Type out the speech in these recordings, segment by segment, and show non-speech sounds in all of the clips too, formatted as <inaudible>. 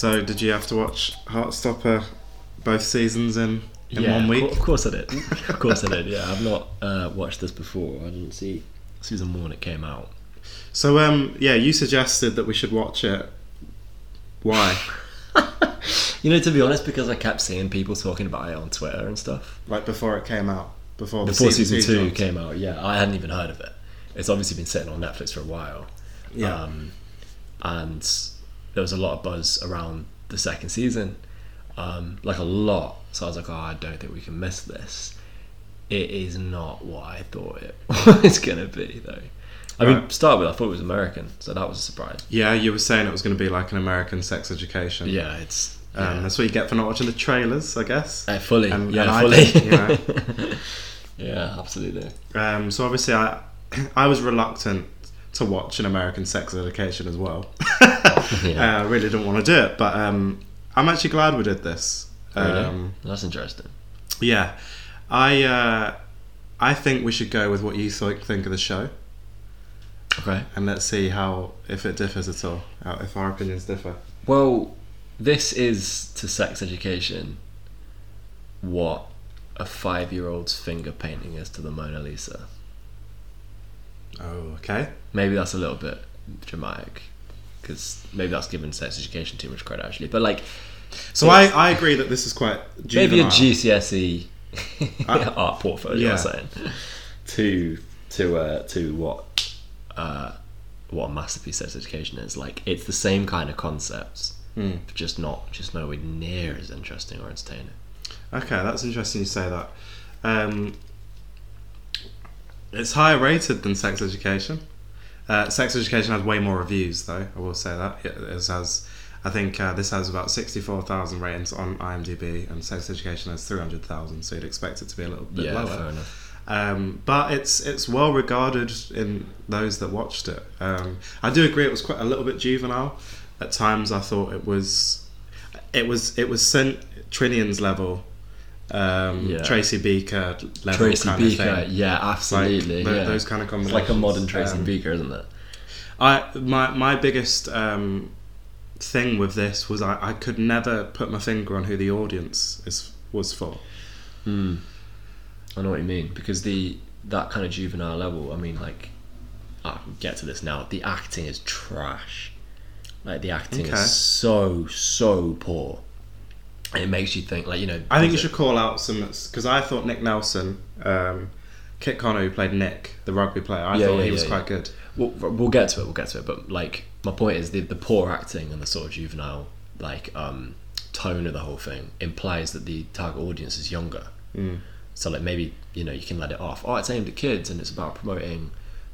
So, did you have to watch Heartstopper both seasons in, in yeah, one week? Of course I did. of course I did. Yeah, I've not uh, watched this before. I didn't see season one. When it came out. So, um, yeah, you suggested that we should watch it. Why? <laughs> You know, to be honest, because I kept seeing people talking about it on Twitter and stuff. like before it came out, before the Before season, two dropped? came out, yeah, I hadn't even heard of it. It's obviously been sitting on Netflix for a while. Yeah. Um, and there was a lot of buzz around the second season, um, like a lot. So I was like, oh, I don't think we can miss this. It is not what I thought it <laughs> was going to be, though. I mean, Right. to start with, I thought it was American, so that was a surprise. yeah, you were saying it was going to be like an American sex education. Yeah, it's Um, yeah. That's what you get for not watching the trailers, I guess. Uh, fully, and- yeah, and fully. think, you know. <laughs> yeah, absolutely. Um, so obviously, I <clears throat> I was reluctant to watch an American sex education as well. <laughs> Yeah. Uh, I really didn't want to do it, but um, I'm actually glad we did this. Really? Um, That's interesting. yeah, I uh, I think we should go with what you think think of the show, Okay. and let's see how if it differs at all, if our opinions differ. Well, this is to sex education what a five year old's finger painting is to the Mona Lisa. Oh, okay. Maybe that's a little bit dramatic because maybe that's giving sex education too much credit actually. But like So I, I agree that this is quite maybe a juvenile. GCSE E <laughs> art portfolio. Yeah. I'm saying to to uh, to what uh, what a masterpiece sex education is. Like it's the same kind of concepts, but just not just nowhere near as interesting or entertaining. Okay, that's interesting you say that. Um, it's higher rated than Sex Education. Uh, Sex Education has way more reviews, though. I will say that it has. I think uh, this has about sixty-four thousand ratings on IMDb, and Sex Education has three hundred thousand. So you'd expect it to be a little bit yeah, lower. fair enough. Um, but it's it's well regarded in those that watched it. Um, I do agree it was quite a little bit juvenile. At times, I thought it was it was it was St. Trinian's level, um, Yeah. Tracy Beaker level Tracy kind of Beaker, thing. yeah, absolutely. tho- yeah. those kind of it's like a modern Tracy Um, Beaker, isn't it? I my my biggest um, thing with this was I, I could never put my finger on who the audience is was for. Hmm. I know what you mean because the that kind of juvenile level. I mean, like, I'll get to this now. The acting is trash. Like the acting Okay. is so so poor. It makes you think, like you know. I think you it- should call out some because I thought Nick Nelson, um, Kit Connor who played Nick, the rugby player, I Yeah, thought yeah, he was yeah, quite good. We'll, we'll get to it. We'll get to it. But like, my point is the the poor acting and the sort of juvenile like um, tone of the whole thing implies that the target audience is younger. Mm. So like maybe you know you can let it off. Oh, it's aimed at kids and it's about promoting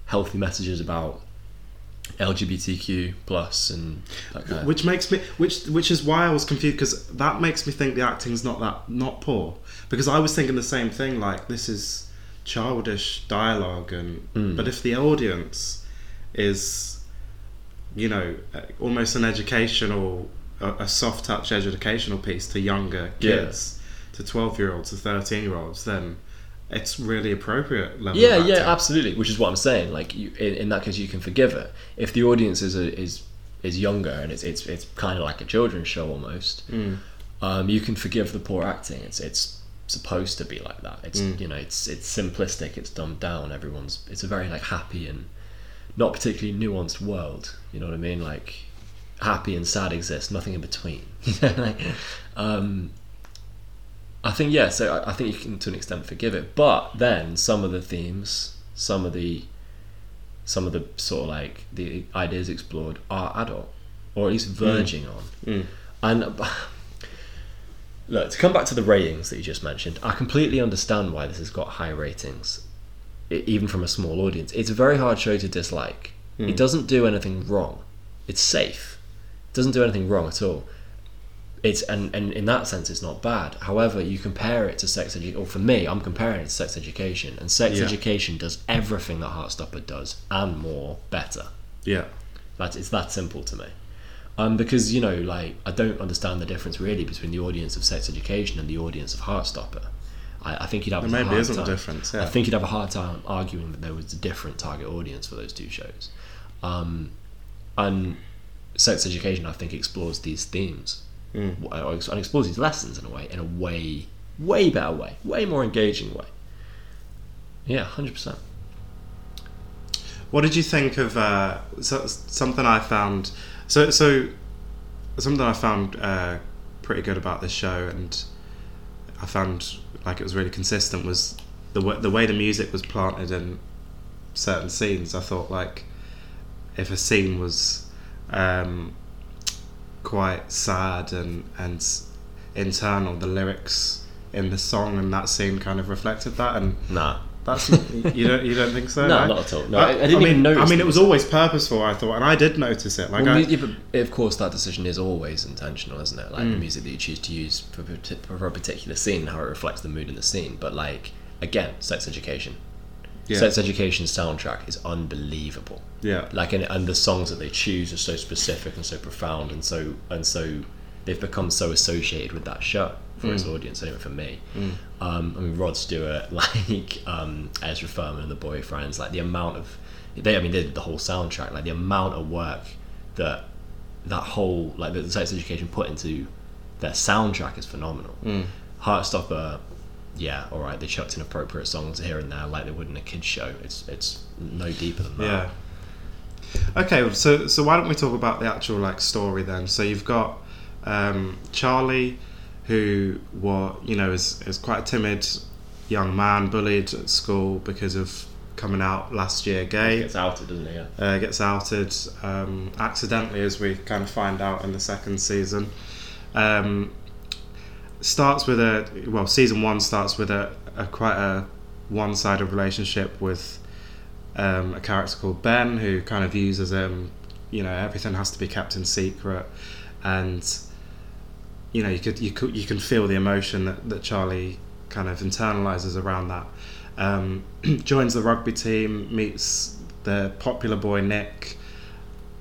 healthy messages about LGBTQ plus and that kind of. Which makes me, which which is why I was confused because that makes me think the acting's not that not poor because I was thinking the same thing like this is childish dialogue and Mm. but if the audience is you know almost an educational a, a soft touch educational piece to younger Yeah. kids to 12 year olds to 13 year olds then it's really appropriate level Yeah, yeah, absolutely. Which is what I'm saying. Like, you, in, in that case, you can forgive it if the audience is a, is is younger and it's it's it's kind of like a children's show almost. Mm. Um, you can forgive the poor acting. It's it's supposed to be like that. It's Mm. you know it's it's simplistic. It's dumbed down. Everyone's it's a very like happy and not particularly nuanced world. You know what I mean? Like happy and sad exist. Nothing in between. <laughs> Like, um, I think yeah. So I, I think you can to an extent forgive it, but then some of the themes, some of the, some of the sort of like the ideas explored are adult, or at least verging on. Mm. And <sighs> look to come back to the ratings that you just mentioned, I completely understand why this has got high ratings, e- even from a small audience. It's a very hard show to dislike. Mm. It doesn't do anything wrong. It's safe. It doesn't do anything wrong at all. It's and, and in that sense, it's not bad. However, you compare it to sex education, or for me, I'm comparing it to sex education, and sex Yeah. education does everything that Heartstopper does and more better. yeah That it's that simple to me. Um, because you know, like I don't understand the difference really between the audience of sex education and the audience of Heartstopper. I, I think you'd have there a maybe hard isn't a time. difference yeah I think you'd have a hard time arguing that there was a different target audience for those two shows. Um, and sex education, I think, explores these themes Mm. w- and explores these lessons in a way, in a way, way better way, way more engaging way. Yeah, hundred percent. What did you think of uh, so, something I found? So, so something I found uh, pretty good about this show, and I found like it was really consistent was the way, the way the music was planted in certain scenes. I thought like if a scene was um, quite sad and and internal, the lyrics in the song and that scene kind of reflected that, and Nah, that's you don't you don't think so? <laughs> no, no? not at all. No, I, I didn't mean, even notice. I mean, it was always purposeful. I thought, and I did notice it. Like, Well, I, yeah, of course, that decision is always intentional, isn't it? Like the Mm. music that you choose to use for, for a particular scene, how it reflects the mood in the scene. But like again, sex education. Yeah, Sex education soundtrack is unbelievable. yeah, Like and, and the songs that they choose are so specific and so profound, and so and so they've become so associated with that show for its Mm. audience. Anyway, for me, Mm. um, I mean Rod Stewart, <laughs> like um, Ezra Furman and the Boyfriends, like the amount of they, I mean, they did the whole soundtrack, like the amount of work that that whole like the sex education put into their soundtrack is phenomenal. Mm. Heartstopper, yeah, all right, they chucked in appropriate songs here and there, like they would in a kids show. It's it's no deeper than that. yeah. Okay, so so why don't we talk about the actual like story then? So you've got um, Charlie, who was you know is is quite a timid young man, bullied at school because of coming out last year gay. Gets outed, doesn't it? Yeah. uh, gets outed um, accidentally, as we kind of find out in the second season. Um, starts with a well, season one starts with a, a quite a one-sided relationship with um, a character called Ben, who kind of uses him. You know, everything has to be kept in secret, and you know, you could you could you can feel the emotion that, that Charlie kind of internalizes around that. Um, <clears throat> joins the rugby team, meets the popular boy Nick.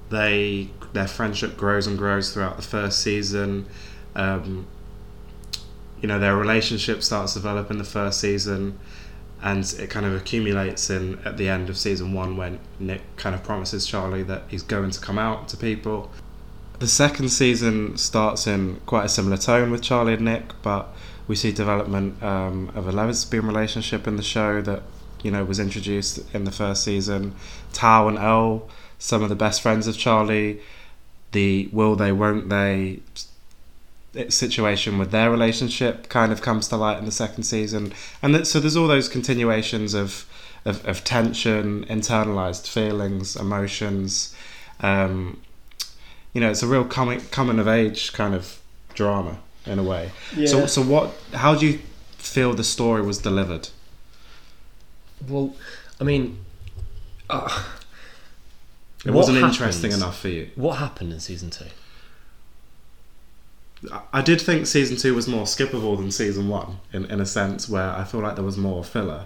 They their friendship grows and grows throughout the first season. Um, you know their relationship starts to develop in the first season, and it kind of accumulates in at the end of season one when Nick kind of promises Charlie that he's going to come out to people. The second season starts in quite a similar tone with Charlie and Nick, but we see development um, of a lesbian relationship in the show that you know was introduced in the first season. Tao and Elle, some of the best friends of Charlie, the will they won't they situation with their relationship kind of comes to light in the second season, and that, so there's all those continuations of of, of tension, internalized feelings, emotions. Um, you know, it's a real coming coming of age kind of drama in a way. So, so what? How do you feel the story was delivered? Well, I mean, uh, It wasn't happens- interesting enough for you. what happened in season two? I- did think season two was more skippable than season one, in, in a sense where I feel like there was more filler,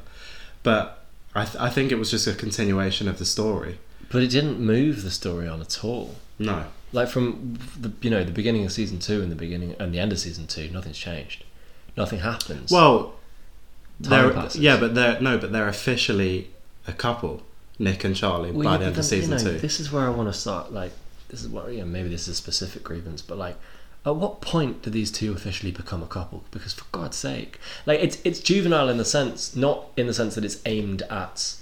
but I, th- I think it was just a continuation of the story. But it didn't move the story on at all. No, Like from the you know the beginning of season two and the beginning and the end of season two, nothing's changed. Nothing happens. well, Time passes. yeah, but they're no, but they're officially a couple, Nick and Charlie, Well, by yeah, the but end of then, season you know, two. This is where I want to start. Like, this is what, yeah, maybe this is a specific grievance, but like, at what point do these two officially become a couple? Because for God's sake, like, it's it's juvenile in the sense, not in the sense that it's aimed at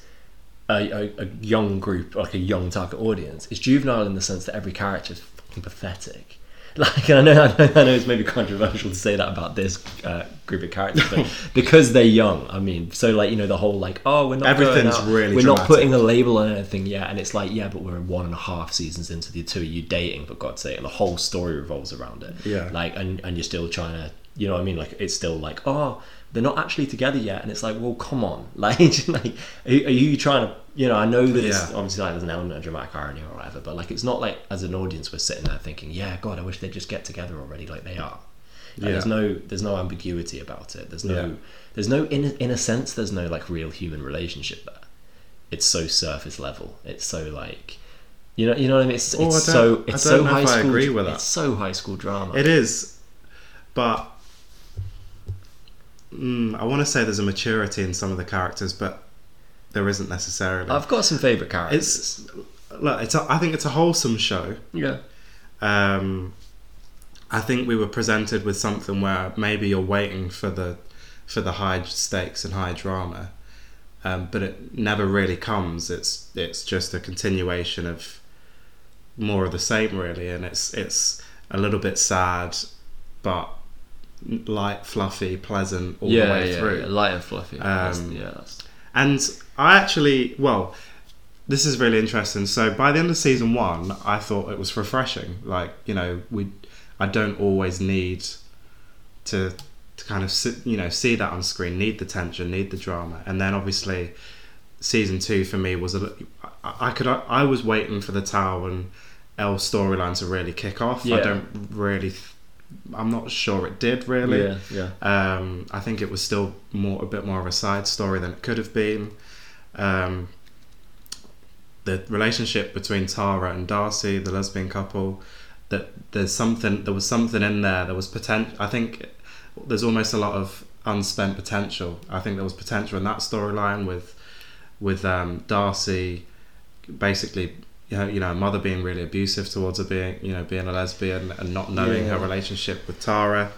a, a, a young group, like a young target audience. It's juvenile in the sense that every character is fucking pathetic. <laughs> Like, I know, I know, I know it's maybe controversial to say that about this uh, group of characters, but <laughs> because they're young, I mean, so like you know the whole like, oh, we're not Everything's out, really we're not putting a label on anything yet, and it's like, yeah, but we're one and a half seasons into the two of you dating, for God's sake, and the whole story revolves around it. Yeah. like, and and you're still trying to, you know, what I mean, like it's still like, oh, they're not actually together yet, and it's like, well, come on, <laughs> like, like, are, you- are you trying to, you know, I know that it's obviously like there's an element of dramatic irony or whatever, but like, it's not like as an audience we're sitting there thinking, yeah, God, I wish they'd just get together already, like they are. Like, Yeah. There's no there's no ambiguity about it. There's no Yeah. there's no in a, in a sense there's no like real human relationship there. It's so surface level. It's so like you know you know what I mean. It's, Oh, it's I so it's don't so know high if I school. agree with that. It's so high school drama. It is, but mm, I want to say there's a maturity in some of the characters, but there isn't necessarily. I've got some favorite characters. it's look, it's a, I think it's a wholesome show. yeah. um, I think we were presented with something where maybe you're waiting for the for the high stakes and high drama, um, but it never really comes. It's it's just a continuation of more of the same, really, and it's it's a little bit sad, but light, fluffy, pleasant all the way yeah, through. yeah, light and fluffy. That's- Um, yeah, that's, And I actually, well, this is really interesting. So by the end of season one, I thought it was refreshing. Like you know, we, I don't always need to to kind of sit, you know see that on screen. Need the tension, need the drama, and then obviously, season two for me was a. I could I, I was waiting for the Tao and Elle storyline to really kick off. I don't really. I'm not sure it did really. yeah, yeah. Um, I think it was still more a bit more of a side story than it could have been. Um, the relationship between Tara and Darcy, the lesbian couple, that there's something there was something in there. There was potential. I think there's almost a lot of unspent potential. I think there was potential in that storyline with with um, Darcy, basically. You know, you know, mother being really abusive towards her, being you know, being a lesbian and not knowing her relationship with Tara.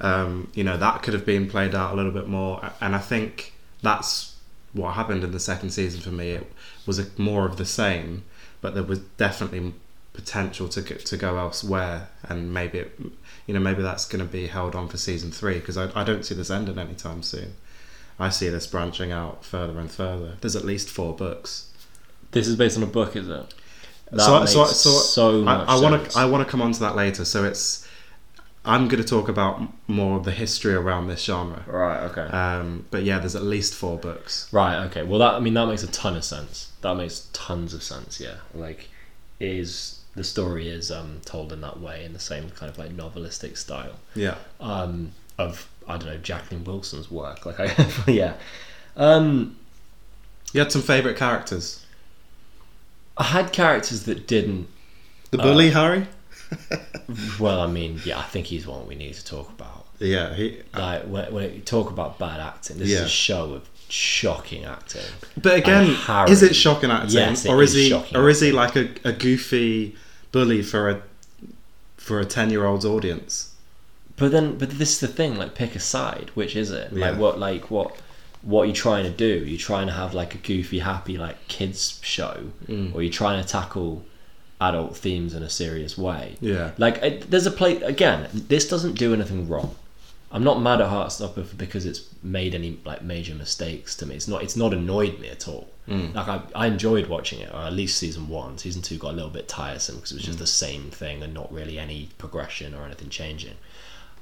Um, you know that could have been played out a little bit more and i think that's what happened in the second season for me. It was a, more of the same but there was definitely potential to go, to go elsewhere and maybe it, you know maybe that's going to be held on for season three because I, I don't see this ending anytime soon. I see this branching out further and further. There's at least four books This is based on a book, is it? That So- makes so- so, so much I, want to I want to come on to that later so it's i'm going to talk about more of the history around this genre Right. Okay. Um, but yeah, there's at least four books. Right. Okay. Well, that I mean that makes a ton of sense. That makes tons of sense. Yeah. Like, is the story is um, told in that way in the same kind of like novelistic style Yeah. um, of I don't know Jacqueline Wilson's work. Like, I <laughs> yeah. Um, You had some favourite characters. I had characters that didn't. The Uh, bully, Harry? <laughs> Well, I mean, yeah, I think he's one we need to talk about. Yeah, he. Like when, when you talk about bad acting, this Yeah. is a show of shocking acting. But again, Harry. is it shocking acting, Yes, it or is, is he, shocking or is he like a, a goofy bully for a for a ten year old's audience? But then, but this is the thing. Like, pick a side. Which is it? Like, Yeah. what? Like, what? What are you trying to do? You're trying to have like a goofy, happy, like kids show, Mm. or you're trying to tackle adult themes in a serious way. Yeah, Like, it, there's a play again. This doesn't do anything wrong. I'm not mad at Heartstopper because it's made any like major mistakes to me. It's not. It's not annoyed me at all. Mm. Like I, I enjoyed watching it, or at least season one. Season two got a little bit tiresome because it was just the same thing and not really any progression or anything changing.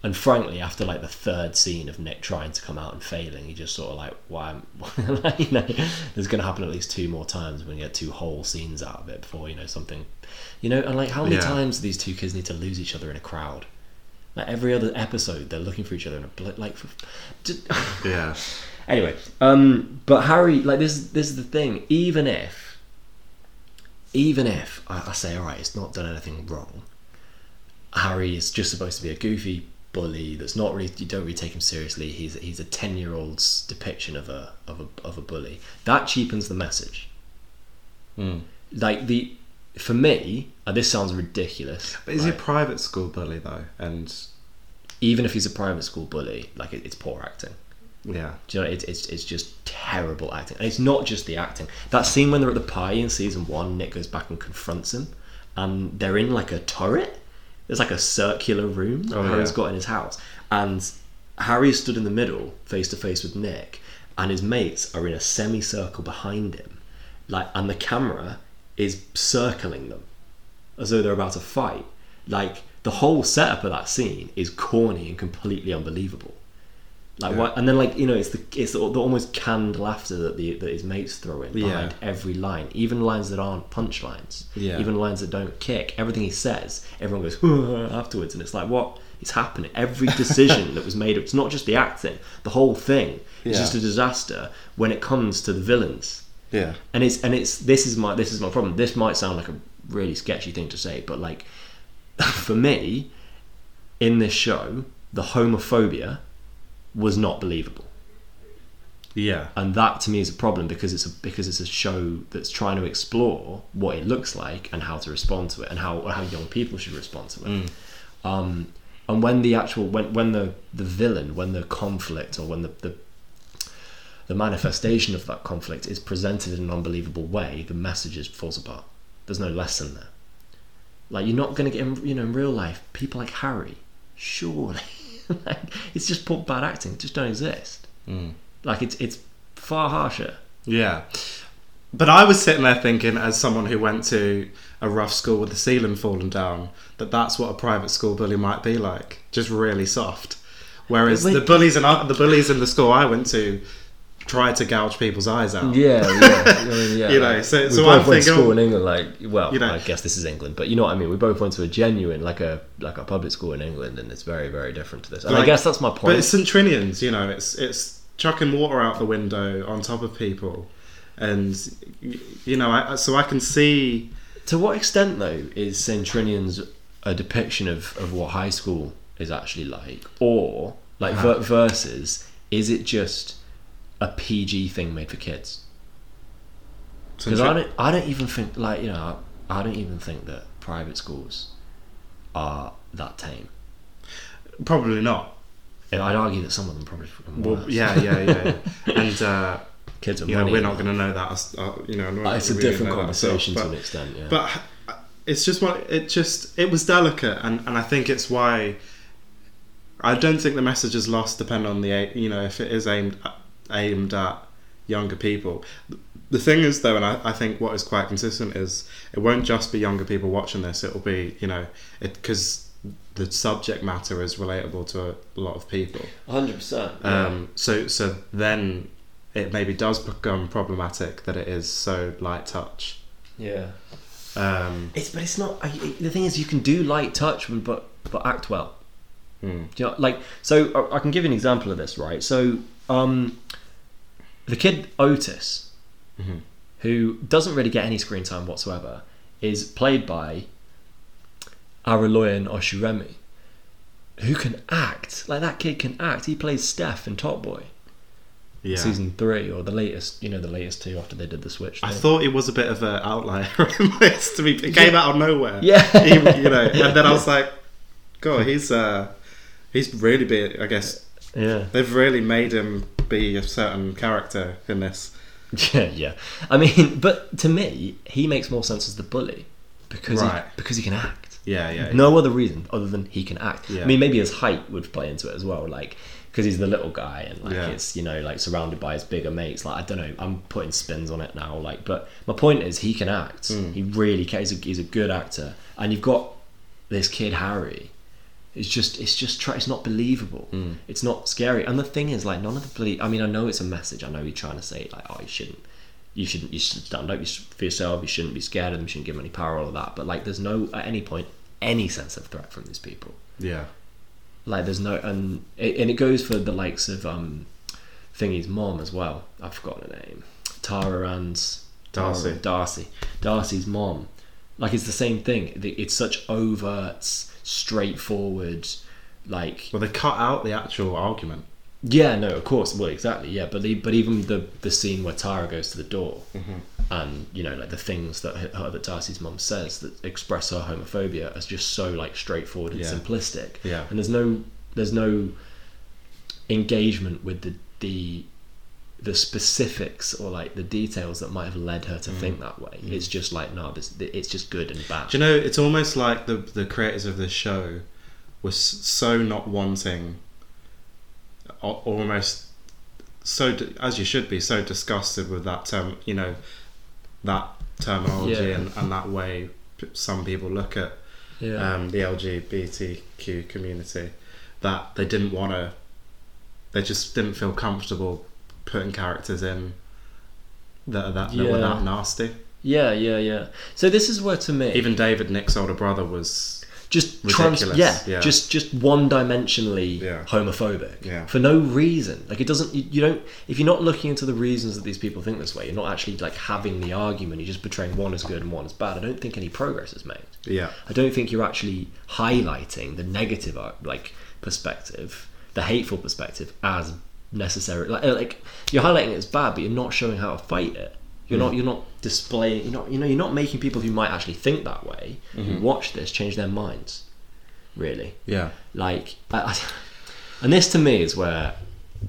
And frankly, after like the third scene of Nick trying to come out and failing, he just sort of like, why? <laughs> you know, there's going to happen at least two more times. when you get two whole scenes out of it before you know something, you know. And like, how many Yeah. times do these two kids need to lose each other in a crowd? Like every other episode, they're looking for each other in a like. For, just- <laughs> yeah, Anyway, um, but Harry, like this, this is the thing. Even if, even if I, I say, all right, it's not done anything wrong. Harry is just supposed to be a goofy bully that's not really. You don't really take him seriously. He's he's a ten year old's depiction of a of a of a bully. That cheapens the message. Mm. Like the, for me, and this sounds ridiculous. But is he a private school bully though? And even if he's a private school bully, like it, it's poor acting. yeah, Do you know, it's, it's, it's just terrible acting. And it's not just the acting. That scene when they're at the pie in season one, Nick goes back and confronts him, and they're in like a turret. There's like a circular room that Oh, Harry's yeah. got in his house. And Harry stood in the middle, face to face with Nick, and his mates are in a semicircle behind him. Like, and the camera is circling them as though they're about to fight. Like, the whole setup of that scene is corny and completely unbelievable. Like Yeah. what? And then like you know, it's the it's the, the almost canned laughter that the that his mates throw in Yeah. behind every line, even lines that aren't punchlines, Yeah. even lines that don't kick. Everything he says, everyone goes afterwards, and it's like what is happening? Every <laughs> decision that was made, it's not just the acting, the whole thing is Yeah. just a disaster when it comes to the villains. yeah, And it's and it's this is my this is my problem. This might sound like a really sketchy thing to say, but like <laughs> for me, in this show, the homophobia was not believable. Yeah. and that to me is a problem because it's a because it's a show that's trying to explore what it looks like and how to respond to it and how how young people should respond to it. Um, and when the actual when when the the villain when the conflict or when the, the the manifestation of that conflict is presented in an unbelievable way, the message just falls apart. There's no lesson there. Like you're not going to get in, you know in real life people like Harry, surely. <laughs> like, it's just poor bad acting. It just don't exist. Mm. Like it's it's far harsher. Yeah. But I was sitting there thinking, as someone who went to a rough school with the ceiling falling down, that that's what a private school bully might be like, just really soft. Whereas the bullies in the bullies in the school I went to tried to gouge people's eyes out. Yeah, yeah. <laughs> I mean, yeah. You know, like, so- we so both I'm went to school in England. Like, well, you know- I guess this is England, but you know what I mean. We both went to a genuine, like a like a public school in England, and it's very very different to this. And I guess that's my point. But it's St Trinians, you know, it's it's chucking water out the window on top of people, and you know, I, so I can see. To what extent, though, is St Trinians a depiction of, of what high school is actually like, or like Uh-huh. versus is it just a PG thing made for kids? Because I don't, I don't even think like you know, I don't even think that private schools are that tame. Probably not. And I'd argue that some of them probably Well, yeah, yeah, yeah, yeah. <laughs> and uh, kids are you know, we're not going to know that. Uh, you know, not It's a really different conversation ourselves, to an extent. Yeah. but but it's just what it just it was delicate and and I think it's why I don't think the message is lost depending on the you know if it is aimed aimed at younger people the thing is though and I, I think what is quite consistent is it won't just be younger people watching this it'll be you know it because the subject matter is relatable to a lot of people hundred percent. um, so so then it maybe does become problematic that it is so light touch yeah. um, It's but it's not. I, the thing is, you can do light touch, but but act well. hmm. Do you know, like so? I- I can give you an example of this, right? So, um, the kid Otis, Mhm. who doesn't really get any screen time whatsoever, is played by Araloyin Oshunremi, who can act. Like that kid can act. He plays Steph in Top Boy yeah season three, or the latest. You know, the latest two after they did the switch. I thought it was a bit of an outlier <laughs> in this. To be, it came out of nowhere. Yeah. He- you know, and then I was <laughs> like, God, he's uh, he's really been. I guess yeah. they've really made him be a certain character in this. <laughs> Yeah, yeah. I mean, but to me, he makes more sense as the bully because Right. he, because he can act. Yeah, yeah. No other reason other than he can act. Yeah. I mean, maybe his height would play into it as well, like because he's the little guy and like Yeah. it's you know like surrounded by his bigger mates. Like I don't know, I'm putting spins on it now. Like, but my point is he can act. Mm. He really can. He's a, he's a good actor, and you've got this kid Harry. It's just it's just try, it's not believable. Mm. It's not scary. And the thing is, like none of the bloody. I mean, I know it's a message. I know you're trying to say like, oh, you shouldn't. You shouldn't. You should stand up. For yourself. You shouldn't be scared of them. You shouldn't give them any power. All of that. But like, there's no at any point any sense of threat from these people. Yeah. Like, there's no and it, and it goes for the likes of um, Thingy's mom as well. I've forgotten her name. Tara and Darcy. Darcy. Darcy's mom. Like it's the same thing. It's such overt, straightforward. Like Well, they cut out the actual argument. yeah, no, of course. Well, exactly. Yeah, but the, but even the the scene where Tara goes to the door, Mm-hmm. and you know, like the things that her, that Darcy's mum says that express her homophobia as just so like straightforward and Yeah. simplistic. Yeah. and there's no there's no engagement with the the the specifics or like the details that might have led her to Mm. think that way. It's just like no, this, it's just good and bad. Do you know? It's almost like the the creators of this show was so not wanting, almost so as you should be so disgusted with that term. You know, that terminology Yeah. and, and that way some people look at yeah, um, the LGBTQ community that they didn't want to. They just didn't feel comfortable putting characters in that are that, that were that nasty. yeah, yeah, yeah. So this is where to me Even David Nick's older brother was just trans- Ridiculous, yeah, yeah. just just one dimensionally Yeah. homophobic Yeah. for no reason like it doesn't you, you don't if you're not looking into the reasons that these people think this way you're not actually like having the argument you're just portraying one as good and one as bad i don't think any progress is made yeah. i don't think you're actually highlighting the negative uh, like perspective the hateful perspective as necessary. Like, uh, like you're highlighting it as bad, but you're not showing how to fight it. You're not. Mm. You're not displaying. You're not. You know. You're not making people who might actually think that way who mm-hmm. watch this change their minds. Really, Yeah. like, I, and this to me is where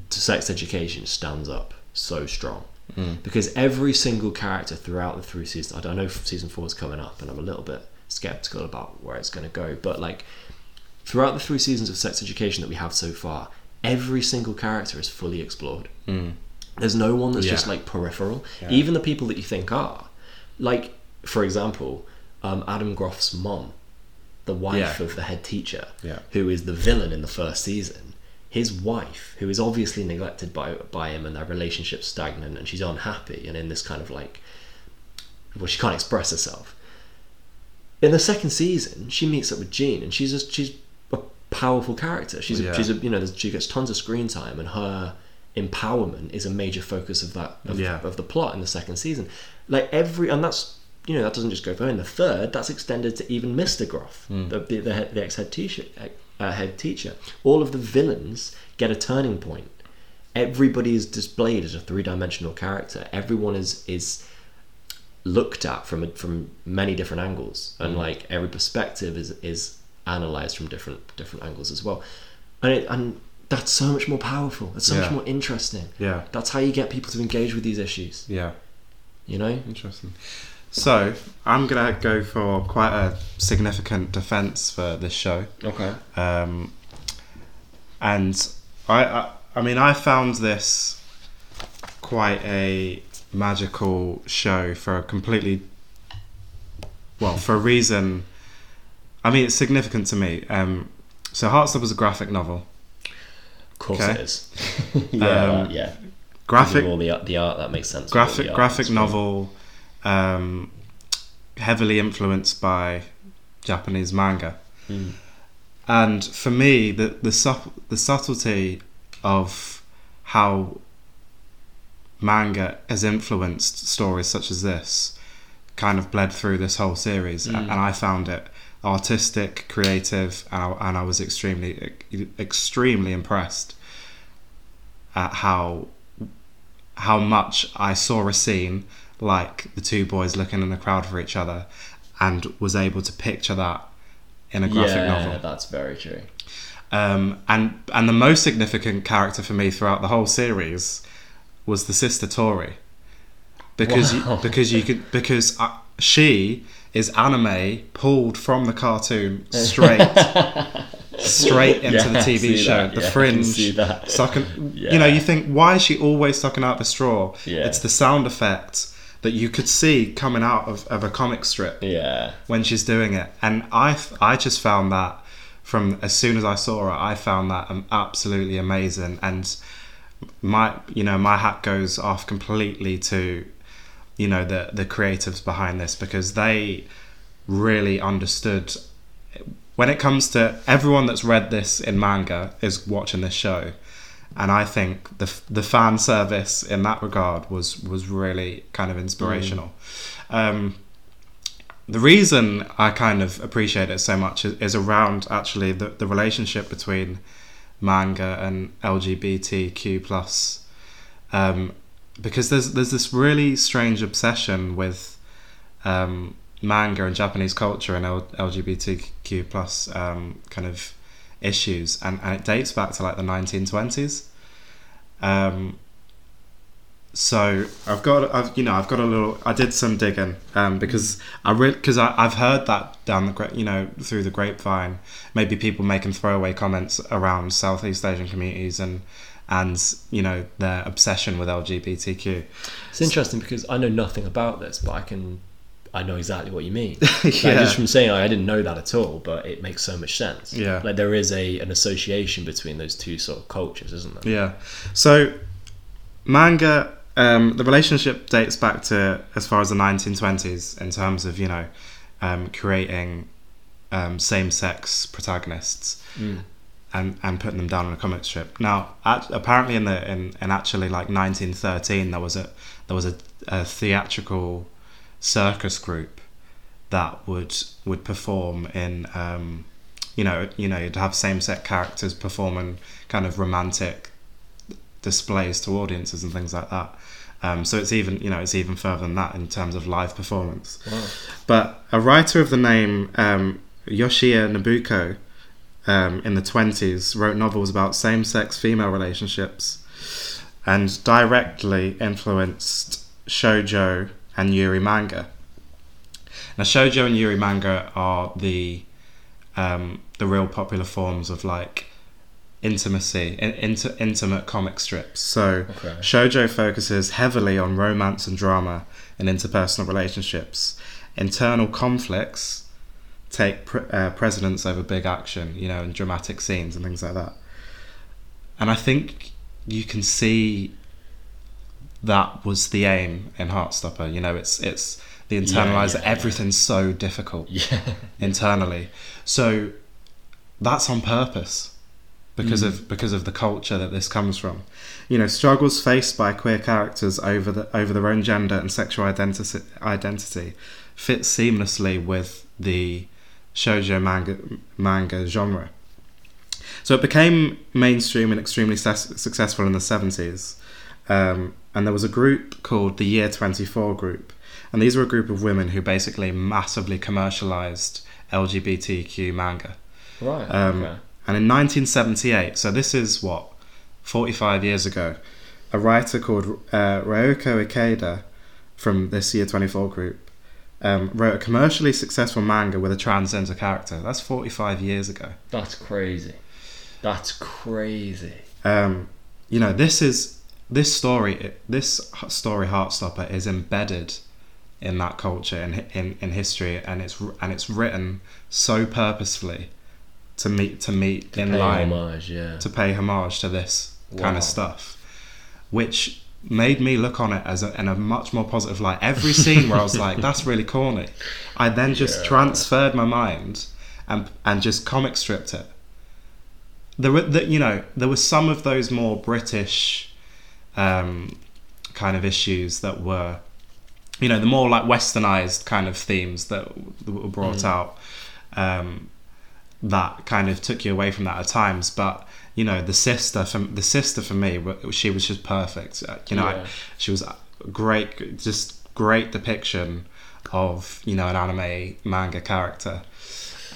sex education stands up so strong mm. because every single character throughout the three seasons. I don't know season four is coming up, and I'm a little bit skeptical about where it's going to go. But like throughout the three seasons of sex education that we have so far, every single character is fully explored. There's no one that's just like peripheral. Even the people that you think are, like for example, um, Adam Groff's mom, the wife Yeah. of the head teacher, Yeah. who is the villain in the first season. His wife, who is obviously neglected by by him, and their relationship's stagnant, and she's unhappy, and in this kind of like, well, she can't express herself. In the second season, she meets up with Jean, and she's a, she's powerful character. She's a, Yeah. she's a, you know she gets tons of screen time, and her empowerment is a major focus of that of, Yeah. of the plot in the second season. Like every and that's you know that doesn't just go for her. In the third, that's extended to even Mr. Groff, the the, the, head- the ex head teacher. Uh, head teacher. All of the villains get a turning point. Everybody is displayed as a three dimensional character. Everyone is is looked at from a, from many different angles, and like every perspective is is analyzed from different different angles as well. And it, and that's so much more powerful. It's so much more interesting. Yeah. That's how you get people to engage with these issues. Yeah. You know? Interesting. So I'm gonna go for quite a significant defense for this show. Okay. um, and I, I I mean I found this quite a magical show for a completely well for a reason I mean it's significant to me um, so Heartstopper was a graphic novel Of course Okay. it is. <laughs> yeah, Um, yeah. graphic all the the art that makes sense. graphic graphic novel um, heavily influenced by Japanese manga Mm. and for me the the, sub, the subtlety of how manga has influenced stories such as this kind of bled through this whole series Mm. and I found it artistic creative and I, and I was extremely extremely impressed at how how much I saw a scene like the two boys looking in the crowd for each other and was able to picture that in a graphic yeah, novel that's very true. um, and and the most significant character for me throughout the whole series was the sister Tori, because Wow. you, because you could because uh, she is anime pulled from the cartoon straight <laughs> straight into Yeah, the TV show. that. The Yeah, I Fringe, see that. sucking. Yeah. You know, you think why is she always sucking out the straw? Yeah. It's the sound effect that you could see coming out of, of a comic strip Yeah. when she's doing it and i i just found that from as soon as i saw her i found that absolutely amazing and my you know my hat goes off completely to you know the the creatives behind this because they really understood when it comes to everyone that's read this in manga is watching this show and I think the the fan service in that regard was was really kind of inspirational. Um, the reason I kind of appreciate it so much is, is around actually the, the relationship between manga and LGBTQ plus, um, because there's there's this really strange obsession with um, manga and Japanese culture and L- LGBTQ plus um, kind of issues, and, and it dates back to like the 1920s. Um, so I've got, I've you know, I've got a little. I did some digging um, because I really because I've heard that down the you know through the grapevine. Maybe people making throwaway comments around Southeast Asian communities and and you know their obsession with LGBTQ. It's interesting because I know nothing about this, but I can. I know exactly what you mean. <laughs> Like, Yeah. just from saying I didn't know that at all, but it makes so much sense. Yeah. Like there is a an association between those two sort of cultures, isn't there? Yeah. So, manga, um, the relationship dates back to as far as the 1920s in terms of, you know, um, creating um, same sex protagonists Mm. And, and putting them down on a comic strip. Now, at, apparently, in the in, in actually like 1913, there was a there was a, a theatrical circus group that would would perform in um, you know you know you'd have same sex characters performing kind of romantic displays to audiences and things like that. Um, so it's even you know it's even further than that in terms of live performance. Wow. But a writer of the name um, Yoshiya Nobuko um, in the 20s wrote novels about same sex female relationships and directly influenced shoujo and yuri manga. Now, shoujo and yuri manga are the um, the real popular forms of like intimacy, in, inti- intimate comic strips. So, Okay. shoujo focuses heavily on romance and drama and interpersonal relationships. Internal conflicts take pre- uh, precedence over big action, you know, and dramatic scenes and things like that. And I think you can see that was the aim in Heartstopper. You know, it's it's the internalizer. yeah, yeah. everything's so difficult <laughs> Yeah. internally. So that's on purpose because Mm. of because of the culture that this comes from. You know, struggles faced by queer characters over the over their own gender and sexual identity identity fits seamlessly with the shoujo manga manga genre. So it became mainstream and extremely ses- successful in the 70s. Um, and there was a group called the Year 24 group. And these were a group of women who basically massively commercialized LGBTQ manga. Right. Um, okay. And in 1978, so this is what, 45 years ago, a writer called uh, Riyoko Ikeda from this Year 24 group um, wrote a commercially successful manga with a transgender character. That's 45 years ago. That's crazy. That's crazy. um, you know this is this story this story heartstopper is embedded in that culture and in, in history and it's and it's written so purposefully to meet to meet in Pay line homage, yeah. to pay homage to this kind of stuff which made me look on it as a, in a much more positive light every scene where i was like <laughs> that's really corny i then just Yeah. transferred my mind and and just comic stripped it there were the, you know there were some of those more british um, kind of issues that were you know the more like westernized kind of themes that, that were brought Mm. out um, that kind of took you away from that at times but you know the sister for the sister for me she was just perfect. Uh, you know I- Yeah. she was a great just great depiction of you know an anime manga character.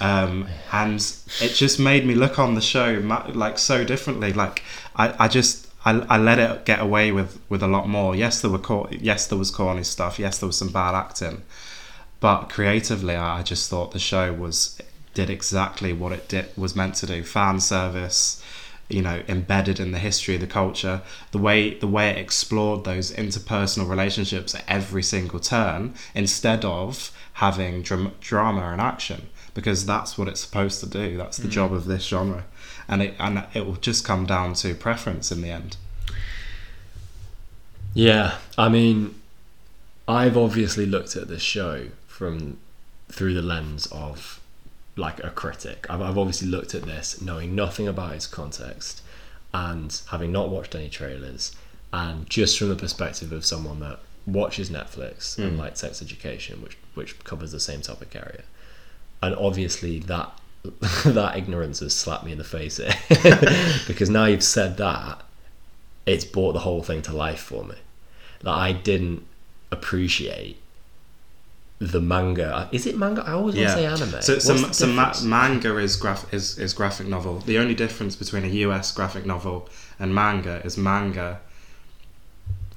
Um, and it just made me look on the show like so differently. Like I, I just I, I let it get away with with a lot more. Yes there were cor- yes there was corny stuff. Yes there was some bad acting. But creatively I I just thought the show was did exactly what it did was meant to do. Fan service you know embedded in the history of the culture the way the way it explored those interpersonal relationships at every single turn instead of having dram- drama and action because that's what it's supposed to do. That's the mm. job of this genre. And it and it will just come down to preference in the end. Yeah, I mean, I've obviously looked at this show from through the lens of like a critic. I've, I've obviously looked at this knowing nothing about its context and having not watched any trailers, and just from the perspective of someone that watches Netflix and Mm. like sex education, which which covers the same topic area, and obviously that <laughs> that ignorance has slapped me in the face <laughs> because now you've said that it's brought the whole thing to life for me. Like I didn't appreciate the manga. Is it manga? I always want to say anime. So, so, so ma- manga is, graph- is is graphic novel. The only difference between a US graphic novel and manga is manga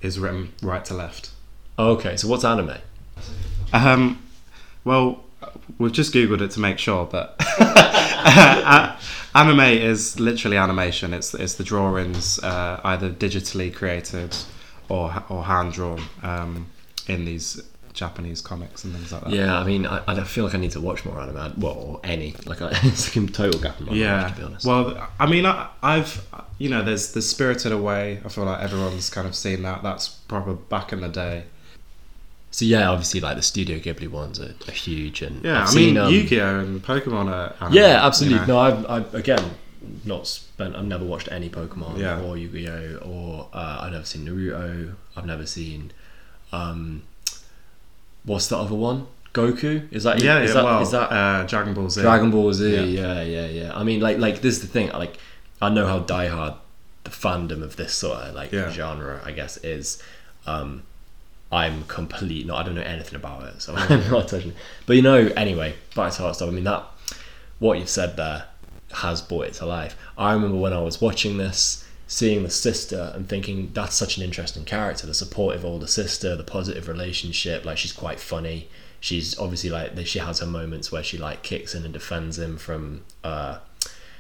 is written right to left. okay, so what's anime? Um, well, we've just googled it to make sure, but <laughs> anime is literally animation. It's it's the drawings uh, either digitally created or or hand drawn um, in these Japanese comics and things like that. Yeah, I mean, I, I feel like I need to watch more anime. Well, or any. Like, I, <laughs> it's like a total gap in my yeah knowledge, to be honest. well i mean I, i've you know there's the spirited away i feel like everyone's kind of seen that that's proper back in the day so yeah, obviously, like the Studio Ghibli ones are, are huge, and yeah I've i mean um, yu-gi-oh and pokemon are anime, Yeah, absolutely. you know. No, I've, I've again not spent. I've never watched any Pokemon Yeah. or Yu-Gi-Oh or uh, I've never seen Naruto. I've never seen. Um, what's the other one? Goku? Is that yeah, is yeah that, well is that uh, dragon ball z Dragon Ball Z? Yeah. Yeah. yeah, yeah, I mean, like, like this is the thing. Like, I know how diehard the fandom of this sort of like Yeah. genre, I guess, is um, I'm complete. Not I don't know anything about it, so I'm <laughs> not touching. it. But you know, anyway, back to Heart Stop. I mean that what you've said there has brought it to life. I remember when I was watching this, seeing the sister and thinking that's such an interesting character, the supportive older sister, the positive relationship. Like she's quite funny. She's obviously like she has her moments where she like kicks in and defends him from uh,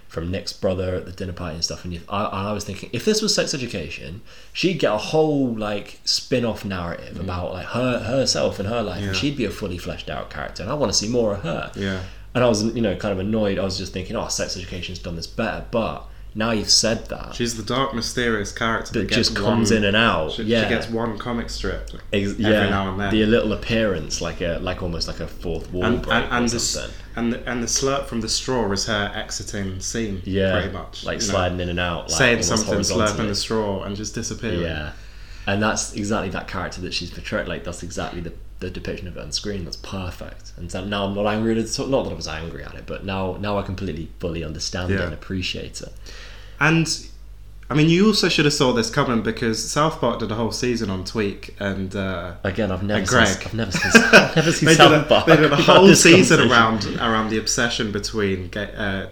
from Nick's brother at the dinner party and stuff. And you, I, I was thinking, if this was sex education, she'd get a whole like spin-off narrative about like her herself and her life, Mm. Yeah. and she'd be a fully fleshed out character. And I want to see more of her. Yeah. And I was, you know, kind of annoyed. I was just thinking, oh, sex education's done this better. But now you've said that, She's the dark, mysterious character that that just comes one, in and out. She, yeah. she gets one comic strip Ex- every yeah, now and then. the little appearance, like a, like almost like a fourth wall and break and, and, or the, something. and the and the slurp from the straw is her exiting scene. Yeah, pretty much. like you know, sliding in and out, like saying something, slurping the straw, and just disappearing. Yeah, and that's exactly that character that she's portrayed. Like that's exactly the, the depiction of it on screen. That's perfect. And so now I'm not angry at it. Not that I was angry at it, but now now I completely fully understand it Yeah. and appreciate it. And I mean, you also should have saw this coming because South Park did a whole season on Tweek, and uh, Again, I've never And seen, Greg. I've never seen, I've never <laughs> seen South a, Park. they did a <laughs> whole season around around the obsession between gay, uh,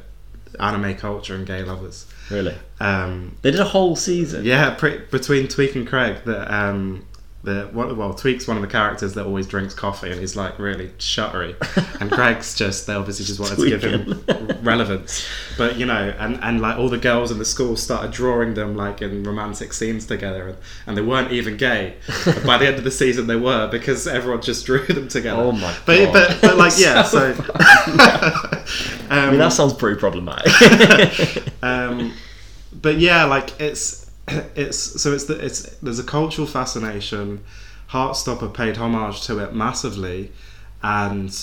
anime culture and gay lovers. Really, Um, they did a whole season. yeah, pre- between Tweek and Craig, the um, the one, well, Tweek's one of the characters that always drinks coffee, and he's like really shuttery, and Craig's just they obviously just wanted to give him relevance, but you know, and and like all the girls in the school started drawing them like in romantic scenes together, and, and they weren't even gay. But by the end of the season, they were because everyone just <laughs> drew them together. Oh my But God. but, but like yeah, so. <laughs> I mean, that sounds pretty problematic. <laughs> um, but yeah, like it's <coughs> it's so it's the, it's there's a cultural fascination. Heartstopper paid homage to it massively, and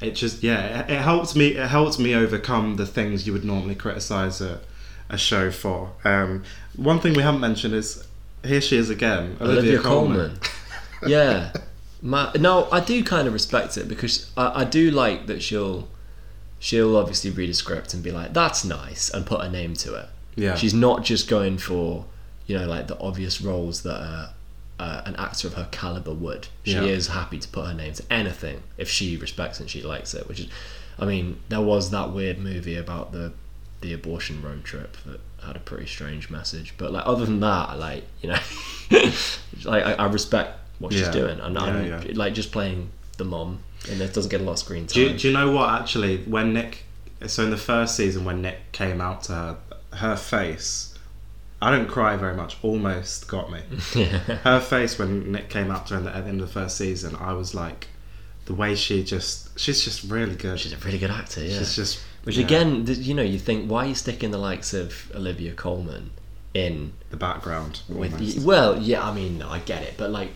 it just yeah it, it helped me it helped me overcome the things you would normally criticize a, a show for. Um, one thing we haven't mentioned is here she is again, Olivia, Olivia Colman. Colman. <laughs> yeah. Ma- no, I do kind of respect it because I, I do like that she'll she'll obviously read a script and be like, "That's nice," and put a name to it. Yeah, She's not just going for you know like the obvious roles that uh, uh, an actor of her caliber would. She Yeah. is happy to put her name to anything if she respects and she likes it. Which is, I mean, there was that weird movie about the the abortion road trip that had a pretty strange message. But like other than that, like you know, <laughs> like I, I respect what she's Yeah. doing, and I'm Yeah, yeah. like just playing the mom, and it doesn't get a lot of screen time. Do you, do you know what actually when Nick so in the first season when Nick came out to her her face I don't cry very much almost got me <laughs> her face when Nick came out to her at the end of the first season I was like the way she just she's just really good She's a really good actor. Yeah. she's just Which yeah, again, you know, you think why are you sticking the likes of Olivia Colman in the background with? Well, yeah, I mean, I get it, but like,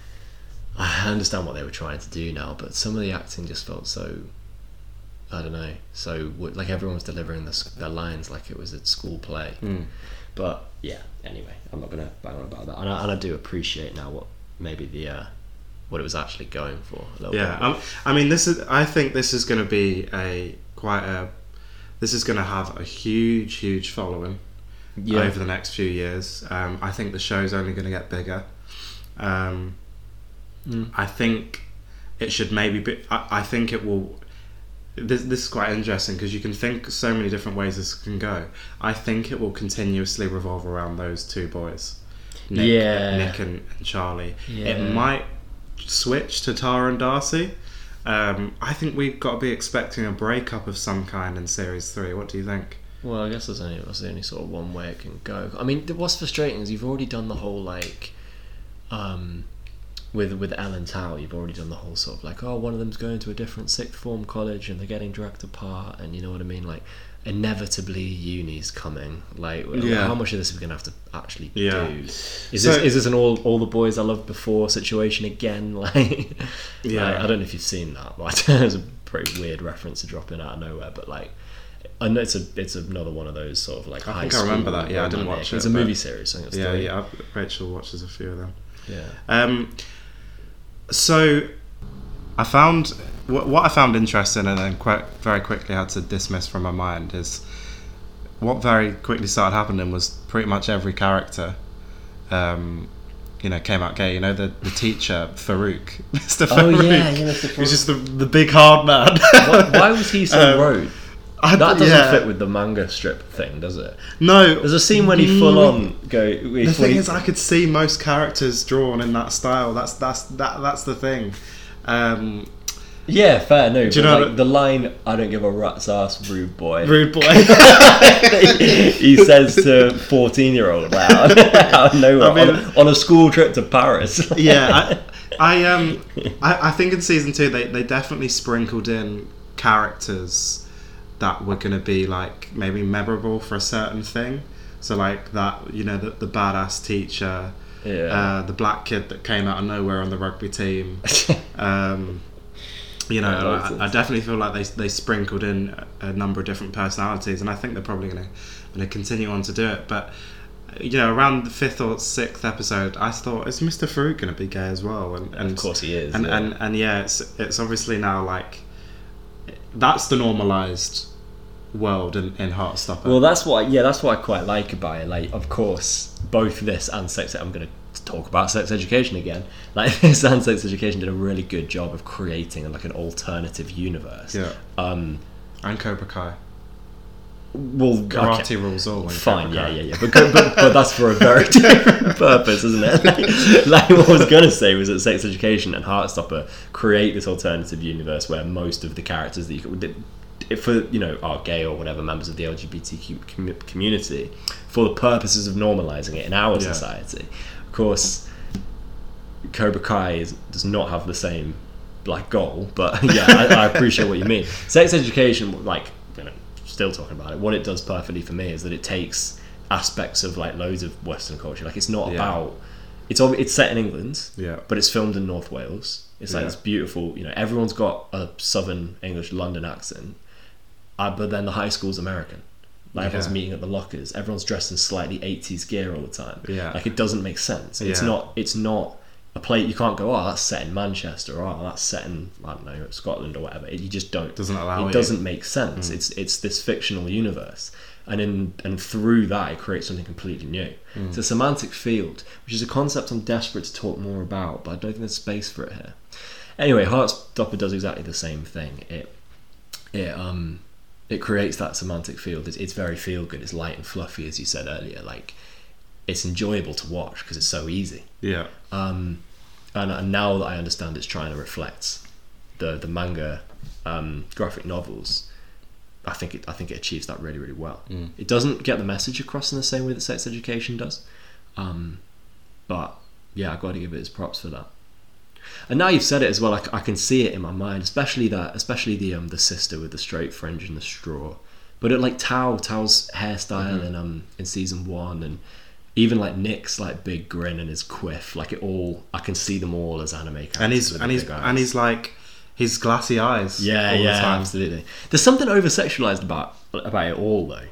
<sighs> I understand what they were trying to do now, but some of the acting just felt so. I don't know. So like everyone was delivering this, their lines like it was a school play. Mm. But yeah, anyway, I'm not gonna bang on about that, and I, and I do appreciate now what maybe the uh, what it was actually going for. A little Yeah, bit. um, I mean, this is. I think this is going to be a quite a. This is going to have a huge, huge following yeah. over the next few years. Um, I think the show's only going to get bigger. Um, Mm. I think it should maybe be. I, I think it will. This, this is quite interesting because you can think so many different ways this can go. I think it will continuously revolve around those two boys, Nick, Yeah. Nick and, and Charlie. Yeah. It might switch to Tara and Darcy. Um, I think we've got to be expecting a breakup of some kind in series three. What do you think? Well, I guess there's only that's the only sort of one way it can go. I mean, what's frustrating is you've already done the whole like, um, with with Elle and Tao, you've already done the whole sort of like, oh, one of them's going to a different sixth form college and they're getting dragged apart, and you know what I mean, like. Inevitably, uni's coming. Like, Yeah. how much of this are we gonna have to actually Yeah. do? Is So- this is this an all all the boys I loved before situation again? <laughs> Like, Yeah. like, I don't know if you've seen that, but <laughs> it's a pretty weird reference to drop in out of nowhere. But like, I know it's a it's another one of those sort of like I high think I remember that. Yeah, I didn't watch it, It's a movie series. I think it's Yeah, three. yeah. Rachel watches a few of them. yeah. Um, so I found what, I found interesting, and then quite very quickly had to dismiss from my mind is what very quickly started happening was pretty much every character, um, you know, came out gay. You know, the, the teacher Farouk, <laughs> Mr. Oh Farouk. yeah, yeah. Mr. He's just the, the big hard man. why, why was he so <laughs> Um, rogue? I- That doesn't yeah. fit with the manga strip thing, does it? No, There's a scene when he full on go. The thing is, I could see most characters drawn in that style. That's that's that that's the thing. Um, yeah, fair. No, do you know like, that- the line "I don't give a rat's ass, rude boy." rude boy. <laughs> he says to fourteen-year-old out, out of nowhere I mean- on, on a school trip to Paris. <laughs> yeah, I, I um, I, I think in season two they they definitely sprinkled in characters that were going to be like maybe memorable for a certain thing. So like that, you know, the, the badass teacher, yeah. uh, the black kid that came out of nowhere on the rugby team. <laughs> Um, you know, Yeah, loads of- I, I definitely feel like they they sprinkled in a, number of different personalities, and I think they're probably going to going to continue on to do it. But you know, around the fifth or sixth episode, I thought, is Mister Farouk going to be gay as well? And, and of course he is. and, yeah. and and yeah, it's it's obviously now like that's the normalized world in in Heartstopper. Well, that's what yeah, that's what I quite like about it. Like, of course, both this and sex. I'm going to talk about sex education again. Like, <laughs> this and sex education did a really good job of creating like an alternative universe. yeah, Um. and Cobra Kai, Well, karate okay. rules all. in Fine, yeah, yeah, yeah. But, but, but that's for a very <laughs> different purpose, isn't it? Like, like what I was going to say was that Sex Education and Heartstopper create this alternative universe where most of the characters that you could, for you know are gay or whatever members of the LGBTQ commu- community, for the purposes of normalizing it in our Yeah. society. Of course, Cobra Kai is, does not have the same like goal, but <laughs> yeah, I, I appreciate what you mean. Sex education, like still talking about it. What it does perfectly for me is that it takes aspects of like loads of Western culture. Like it's not Yeah. about it's it's set in England, Yeah. but it's filmed in North Wales. It's like Yeah. this beautiful, you know, everyone's got a Southern English London accent, uh, but then the high school's American. Like everyone's Yeah. meeting at the lockers. Everyone's dressed in slightly eighties gear all the time. Yeah. like it doesn't make sense. It's Yeah. not. It's not a play. You can't go. Oh, that's set in Manchester. Oh, that's set in I don't know Scotland or whatever. It, you just don't. Doesn't allow It you. doesn't make Mm. sense. It's it's this fictional universe, and in and through that it creates something completely new. Mm. It's a semantic field, which is a concept I'm desperate to talk more about, but I don't think there's space for it here. Anyway, Heartstopper does exactly the same thing. It it um it creates that semantic field. It's, it's very feel good. It's light and fluffy, as you said earlier. Like it's enjoyable to watch because it's so easy. Yeah, Um, and, and now that I understand it's trying to reflect the the manga um, graphic novels, I think it I think it achieves that really really well. Mm. It doesn't get the message across in the same way that sex education does, um, but yeah, I've got to give it its props for that. And now you've said it as well, I can see it in my mind, especially that, especially the um the sister with the straight fringe and the straw. But it like Tao, Tao's hairstyle Mm-hmm. in um in season one, and even like Nick's like big grin and his quiff, like it all, I can see them all as anime characters. and he's and he's and he's like his glassy eyes. yeah, all yeah, the time. absolutely. There's something over sexualized about about it all though,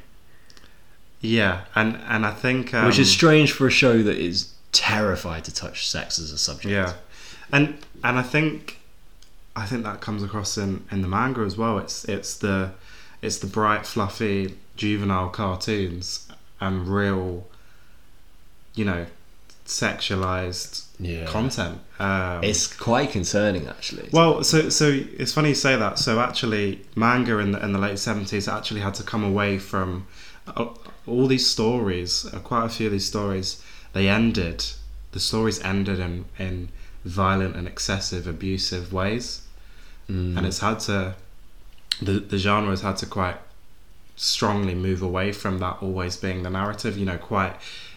Yeah, and and I think um, which is strange for a show that is terrified to touch sex as a subject. Yeah, and and I think I think that comes across in, in the manga as well. It's it's the it's the bright, fluffy, juvenile cartoons and real, you know, sexualized yeah. content. Um, It's quite concerning actually. well, so so it's funny you say that. So actually, manga in the in the late seventies actually had to come away from uh, all these stories. Uh, quite a few of these stories they ended. The stories ended in in violent and excessive, abusive ways, Mm. and it's had to. The the genre has had to quite strongly move away from that always being the narrative. You know, quite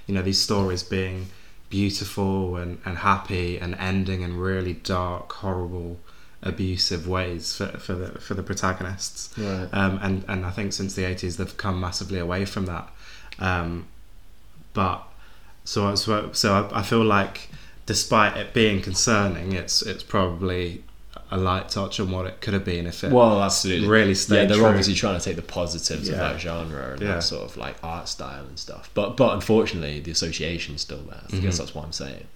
you know these stories being beautiful and, and happy and ending in really dark, horrible, abusive ways for, for the for the protagonists. Right. Um, and and I think since the eighties they've come massively away from that. Um, but so so so I, I feel like despite it being concerning, it's it's probably a light touch on what it could have been if it Well, absolutely. really yeah, they're true. obviously trying to take the positives of that genre and Yeah. that sort of like art style and stuff. But but unfortunately, the association's still there. I Mhm. guess that's what I'm saying.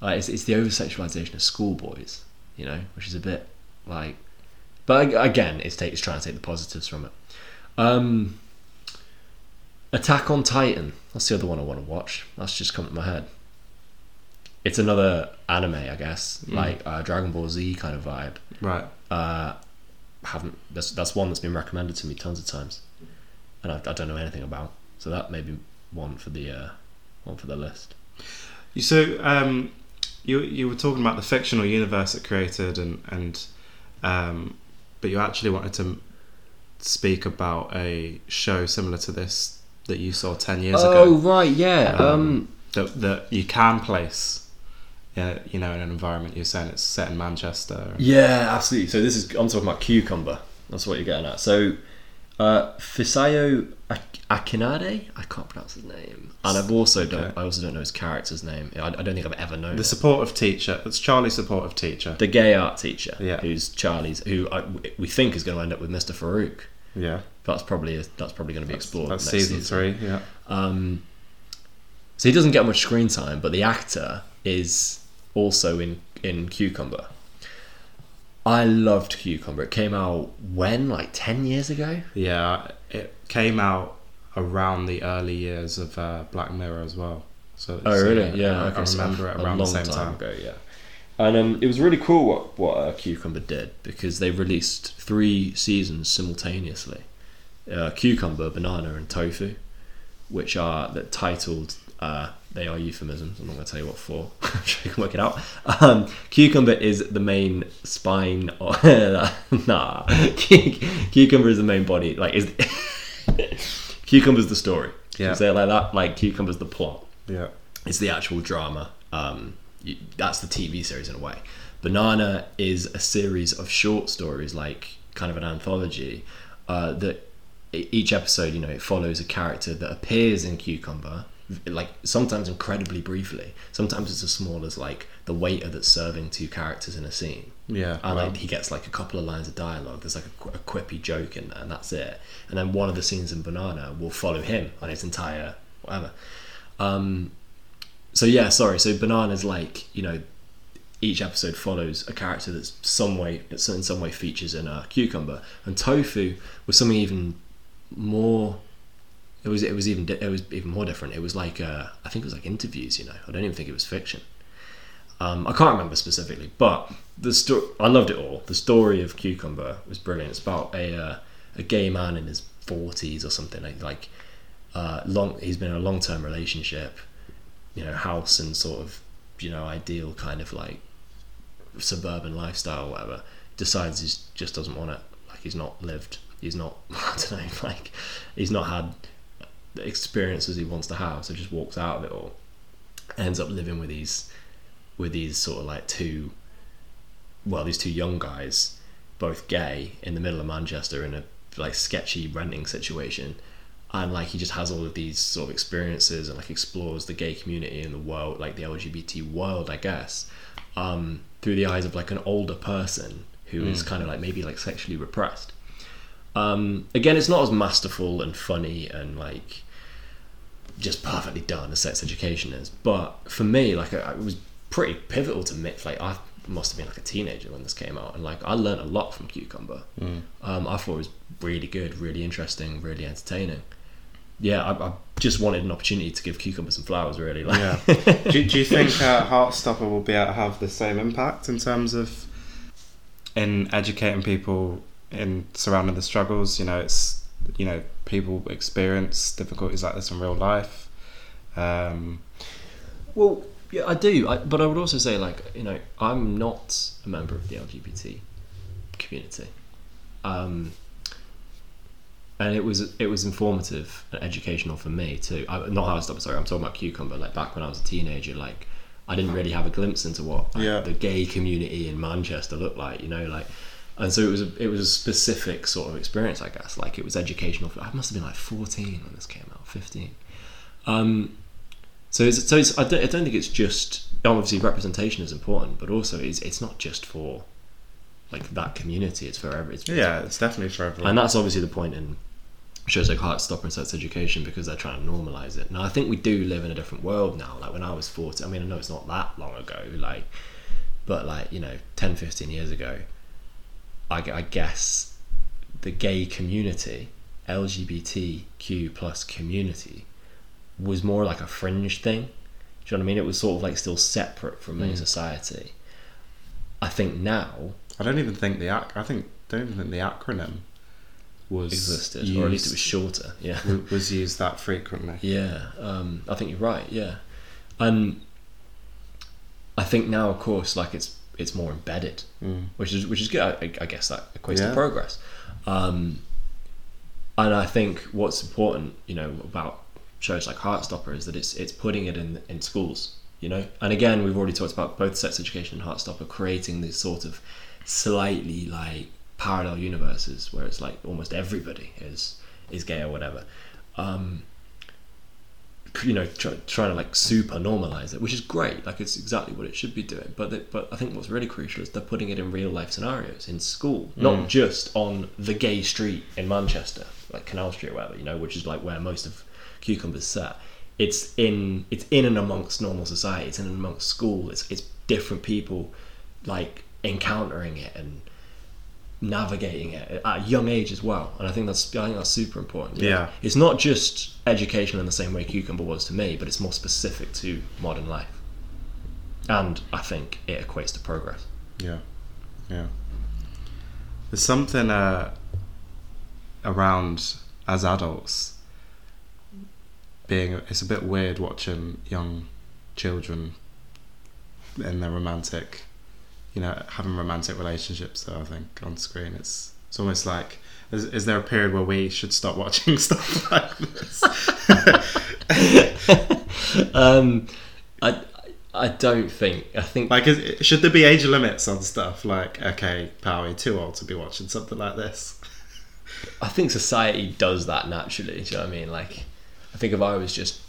Like, it's, it's the over sexualization of schoolboys, you know, which is a bit like. But again, it's, take, it's trying to take the positives from it. Um, Attack on Titan. That's the other one I want to watch. That's just come to my head. It's another anime, I guess, like uh, Dragon Ball Z kind of vibe. Right. Uh, haven't that's that's one that's been recommended to me tons of times, and I, I don't know anything about. So that may be one for the uh, one for the list. You so um, you you were talking about the fictional universe it created, and and um, but you actually wanted to speak about a show similar to this that you saw ten years oh ago Oh right, yeah. Um, Um, that that you can place. Uh, you know, in an environment you're saying it's set in Manchester. Yeah, absolutely. So this is I'm talking about cucumber. That's what you're getting at. So uh, Fisayo Ak- Akinade, I can't pronounce his name, and I've also don't I also don't know his character's name. I, I don't think I've ever known The it. supportive teacher. It's Charlie's supportive teacher. the gay art teacher, Yeah. who's Charlie's, who I, we think is going to end up with Mr. Farouk. Yeah, That's probably that's probably going to be explored. that's next season, three. Yeah, Um, so he doesn't get much screen time, but the actor is also in in Cucumber. I loved Cucumber. It came out when, like ten years ago. yeah. It came out around the early years of uh, Black Mirror as well. So Oh really? uh, Yeah, I, okay, I so remember it a around the same time. ago. Yeah, and um, it was really cool what what uh, Cucumber did because they released three seasons simultaneously: uh, Cucumber, Banana, and Tofu, which are that titled. They are euphemisms. I'm not going to tell you what for. <laughs> I'm sure you can work it out. Um, cucumber is the main spine. Or, <laughs> nah, cucumber is the main body. Like is <laughs> cucumber's the story. Yeah. Yeah, say it like that. Like cucumber's the plot Yeah, it's the actual drama. Um, you, that's the TV series in a way. Banana is a series of short stories, like kind of an anthology. Uh, that each episode, you know, it follows a character that appears in Cucumber, like sometimes incredibly briefly. Sometimes it's as small as like the waiter that's serving two characters in a scene yeah. and well, like he gets like a couple of lines of dialogue. There's like a, a quippy joke in there, and that's it. And then one of the scenes in Banana will follow him on his entire whatever. Um, so yeah, sorry. So Banana's like you know, each episode follows a character that's some way, that's in some way features in a cucumber. And Tofu was something even more. It was it was even it was even more different. It was like uh, I think it was like interviews. You know, I don't even think it was fiction. Um, I can't remember specifically, but the story I loved it all. The story of Cucumber was brilliant. It's about a uh, a gay man in his forties or something like like uh, long. He's been in a long term relationship, you know, house and sort of you know ideal kind of like suburban lifestyle, or whatever. Decides he just doesn't want it. Like he's not lived. He's not. <laughs> I don't know. Like he's not had experiences he wants to have. So just walks out of it all. Ends up living with these with these sort of like two well these two young guys both gay in the middle of manchester in a like sketchy renting situation and like he just has all of these sort of experiences and like explores the gay community in the world like the lgbt world i guess um, through the eyes of like an older person who is kind of like maybe like sexually repressed um, again it's not as masterful and funny and like just perfectly done as sex education is but for me like I- it was pretty pivotal to me like i must have been like a teenager when this came out and like i learned a lot from cucumber. Um, i thought it was really good really interesting really entertaining. Yeah I, I just wanted an opportunity to give cucumber some flowers really like. Yeah. <laughs> do, do you think uh, Heartstopper will be able to have the same impact in terms of in educating people in surrounding the struggles? You know, it's you know people experience difficulties like this in real life. Um, Well, yeah, I do. I, but I would also say, like, you know, I'm not a member of the LGBT community, um, and it was it was informative and educational for me too. I, not how I stopped. Sorry, I'm talking about cucumber. Like back when I was a teenager, like I didn't really have a glimpse into what like, Yeah. the gay community in Manchester looked like. You know, like. And so it was a, it was a specific sort of experience, I guess. Like it was educational. For, I must have been like 14 when this came out, 15. Um, so it's, so it's, I, don't, I don't think it's just obviously representation is important, but also it's it's not just for like that community. It's for every. It's, yeah, it's definitely for everyone. and that's obviously the point in shows like Heartstopper and Sex Education because they're trying to normalize it. Now I think we do live in a different world now. Like when I was 40, I mean I know it's not that long ago, like, but like you know 10, 15 years ago, I, I guess the gay community LGBTQ plus community was more like a fringe thing. Do you know what I mean? It was sort of like still separate from main society. I think now I don't even think the ac- I think don't even think the acronym was existed, used, or at least it was shorter. Yeah. was used that frequently. <laughs> Yeah, um, I think you're right. Yeah, and I think now, of course, like it's it's more embedded, Mm. which is which is good. I, I guess that equates Yeah. to progress. Um, and I think what's important, you know, about shows like Heartstopper is that it's it's putting it in in schools. You know, and again, we've already talked about both Sex Education and Heartstopper creating these sort of slightly like parallel universes where it's like almost everybody is is gay or whatever. Um, you know, try, trying to like super normalize it, which is great. Like it's exactly what it should be doing. But the, but I think what's really crucial is they're putting it in real life scenarios in school, not mm. just on the gay street in Manchester, like Canal Street or whatever. You know, which is like where most of Cucumber's set. It's in it's in and amongst normal society. It's in and amongst school. It's it's different people like encountering it and navigating it at a young age as well. And I think that's I think that's super important. Yeah. It's not just educational in the same way Cucumber was to me, but it's more specific to modern life. And I think it equates to progress. Yeah, yeah. There's something uh, around as adults being. It's a bit weird watching young children in their romantic, you know, having romantic relationships. Though I think on screen, it's it's almost like. Is, is there a period where we should stop watching <laughs> stuff like this? <laughs> Um, I I don't think I think like, is, should there be age limits on stuff? Like, okay, pal, you're too old to be watching something like this. I think society does that naturally. Do you know what I mean? Like, I think if I was just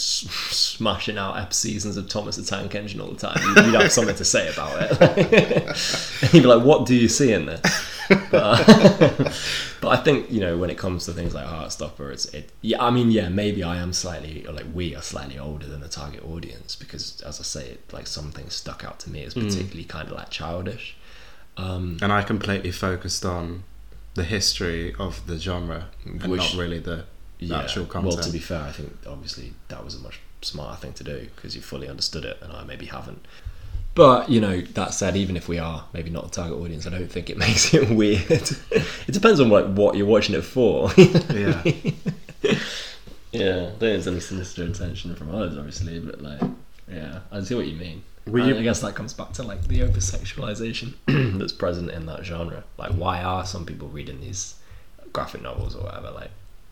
smashing out ep seasons of Thomas the Tank Engine all the time, you'd, you'd have something to say about it. <laughs> you'd be like, "What do you see in there?" But, <laughs> but I think you know when it comes to things like Heartstopper, it's it. Yeah, I mean, yeah, maybe I am slightly, or like we are slightly older than the target audience because, as I say, it like some things stuck out to me as particularly kind of like childish. Um, and I completely focused on the history of the genre and Which- not really the, the actual content. Well, to be fair, I think obviously that was a much smarter thing to do because you fully understood it, and I maybe haven't. But you know, that said, even if we are maybe not the target audience, I don't think it <laughs> makes it weird. it depends on what what you're watching it for. yeah, <laughs> yeah, there's any sinister intention from us, obviously, but like, yeah, I see what you mean. You- I guess that comes back to like the over sexualization <clears throat> that's present in that genre. Like, why are some people reading these graphic novels or whatever? Like,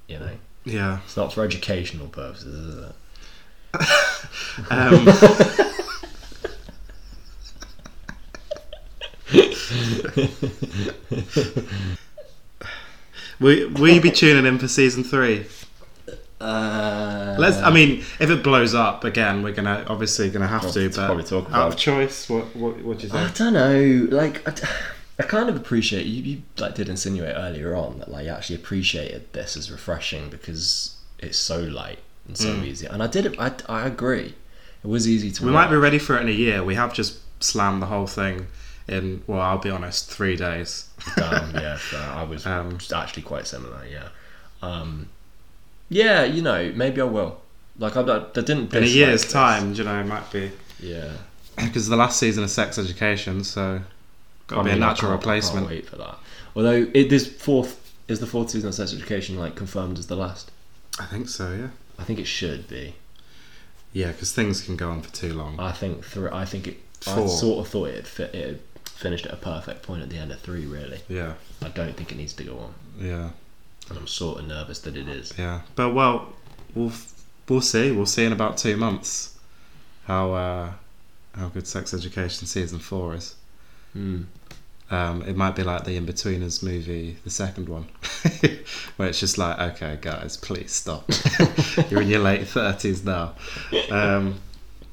you know, yeah. it's not for educational purposes, is it? <laughs> <laughs> Um, will, will you be tuning in for season three? Uh, Let's. I mean, if it blows up again, we're gonna obviously gonna have to. But probably talk out about of choice, what what what do you think? I don't know. Like, I, d- I kind of appreciate you. You like did insinuate earlier on that like you actually appreciated this as refreshing because it's so light and so Mm. easy. And I did. I I agree. It was easy to. We watch. might be ready for it in a year. We have just slammed the whole thing in. Well, I'll be honest, three days. Damn, <laughs> yeah. I was Um, actually quite similar. Yeah. Um, yeah, you know, maybe I will. Like I, I, I didn't. In a year's time, you know, it might be Yeah. <clears throat> because the last season of Sex Education, so got to be a natural I can't replacement. wait for that. Although it this fourth is the fourth season of Sex Education like confirmed as the last. I think so. Yeah. I think it should be. Yeah, because things can go on for too long. I think three. I think it. Four. I sort of thought it fit, it finished at a perfect point at the end of three. Really, Yeah, I don't think it needs to go on, yeah, and I'm sort of nervous that it is. yeah. But well, we'll we'll see. We'll see in about two months how uh, how good Sex Education season four is. Hmm. Um, it might be like the Inbetweeners movie, the second one, <laughs> where it's just like, okay, guys, please stop. <laughs> You're in your late thirties now. Um,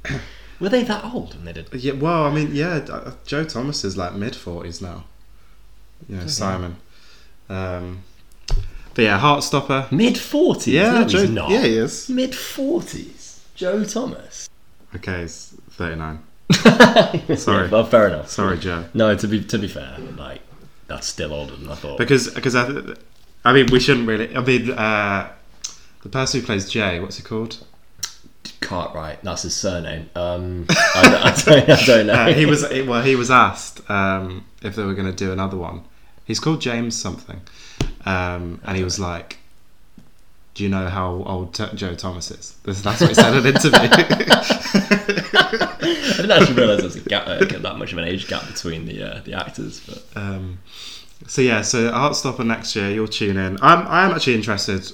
<coughs> Were they that old when they did? yeah, well, I mean, yeah, uh, Joe Thomas is like mid forties now. You know, Okay. Simon. Um, but yeah, Heartstopper. Mid forties. Yeah, no, Joe. he's not. Yeah, he is. Mid forties. Joe Thomas. Okay, he's thirty-nine. Sorry. Sorry. <laughs> well, fair enough. Sorry, Joe. No, to be to be fair, like that's still older than I thought. Because because I, I mean, we shouldn't really. I mean, uh, the person who plays Jay, what's he called? Cartwright, that's his surname. Um, <laughs> I, I don't, I don't know. Uh, he was well. He was asked um, if they were going to do another one. He's called James something, um, and he was like, "Do you know how old T- Joe Thomas is?" That's what he said in an interview. <laughs> I didn't actually realise there was a gap, uh, that much of an age gap between the uh, the actors. But um, so yeah, so Heartstopper next year. You'll tune in. I'm I'm actually interested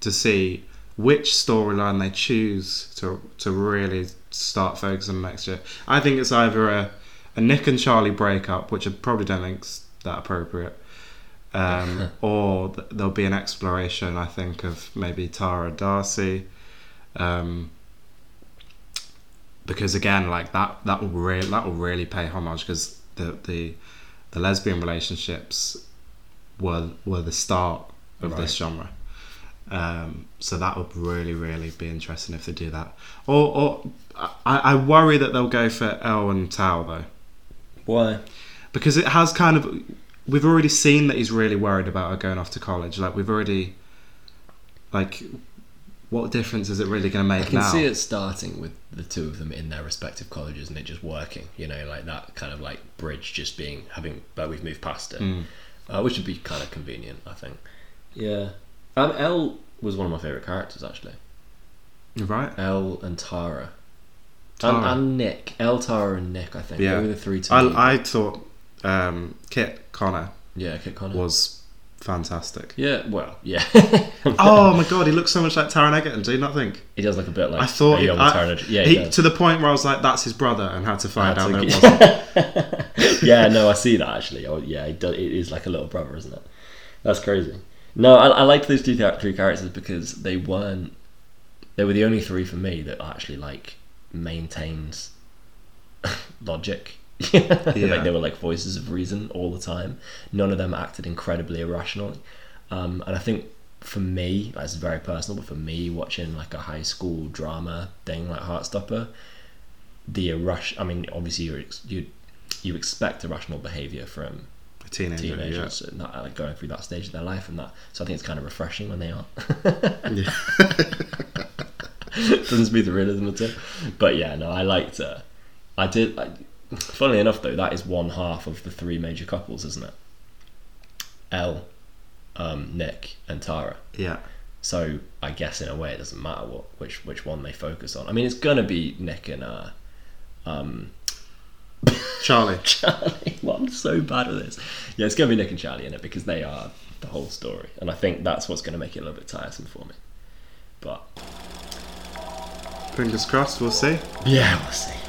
to see which storyline they choose to to really start focusing on next year. I think it's either a, a Nick and Charlie breakup, which I probably don't think's that appropriate, um, <laughs> or th- there'll be an exploration. I think of maybe Tara Darcy, um, because again, like that that will really that will really pay homage because the the the lesbian relationships were were the start of this genre. Um, so that would really, really be interesting if they do that. Or, or I, I worry that they'll go for Elle and Tao though, why? because it has kind of. We've already seen that he's really worried about her going off to college. Like we've already, like, what difference is it really going to make? I can now? see it starting with the two of them in their respective colleges and it just working. You know, like that kind of like bridge just being having, but we've moved past it, Mm. uh, which would be kind of convenient, I think. Yeah, um, Elle was one of my favorite characters actually. Right? Elle and Tara. Tara. And, and Nick. Elle, Tara, and Nick. I think Yeah. they were the three. To. I, I thought um, Kit Connor yeah, Kit Connor. was fantastic. Yeah, well, yeah. <laughs> oh my god, he looks so much like Taron Egerton. Do you not think? he does look a bit like I thought he, I-. Yeah, he- he to the point where I was like, "That's his brother," and had to find out that That's it wasn't. <laughs> yeah, no, I see that actually. Oh, yeah, it, does, it is like a little brother, isn't it? That's crazy. No, I, I liked those two three characters because they weren't. They were the only three for me that actually like maintains <laughs> logic. Like <laughs> they were like voices of reason all the time. None of them acted incredibly irrationally, um, and I think for me, that's very personal. But for me, watching like a high school drama thing like Heartstopper, the irrash. I mean, obviously you you you expect irrational behavior from A teenager, teenagers and that, like going through that stage of their life and that. So I think it's kind of refreshing when they are. <laughs> yeah. Doesn't speak the realism at all. But yeah, no, I liked her. I did. I, funnily enough, though, that is one half of the three major couples, isn't it? Elle, um, Nick, and Tara. yeah. So I guess in a way it doesn't matter what which which one they focus on. I mean, it's gonna be Nick and uh, um, Charlie. <laughs> Charlie. Well, I'm so bad at this. Yeah, it's gonna be Nick and Charlie in it because they are the whole story, and I think that's what's gonna make it a little bit tiresome for me. But Fingers crossed. We'll see. yeah, we'll see.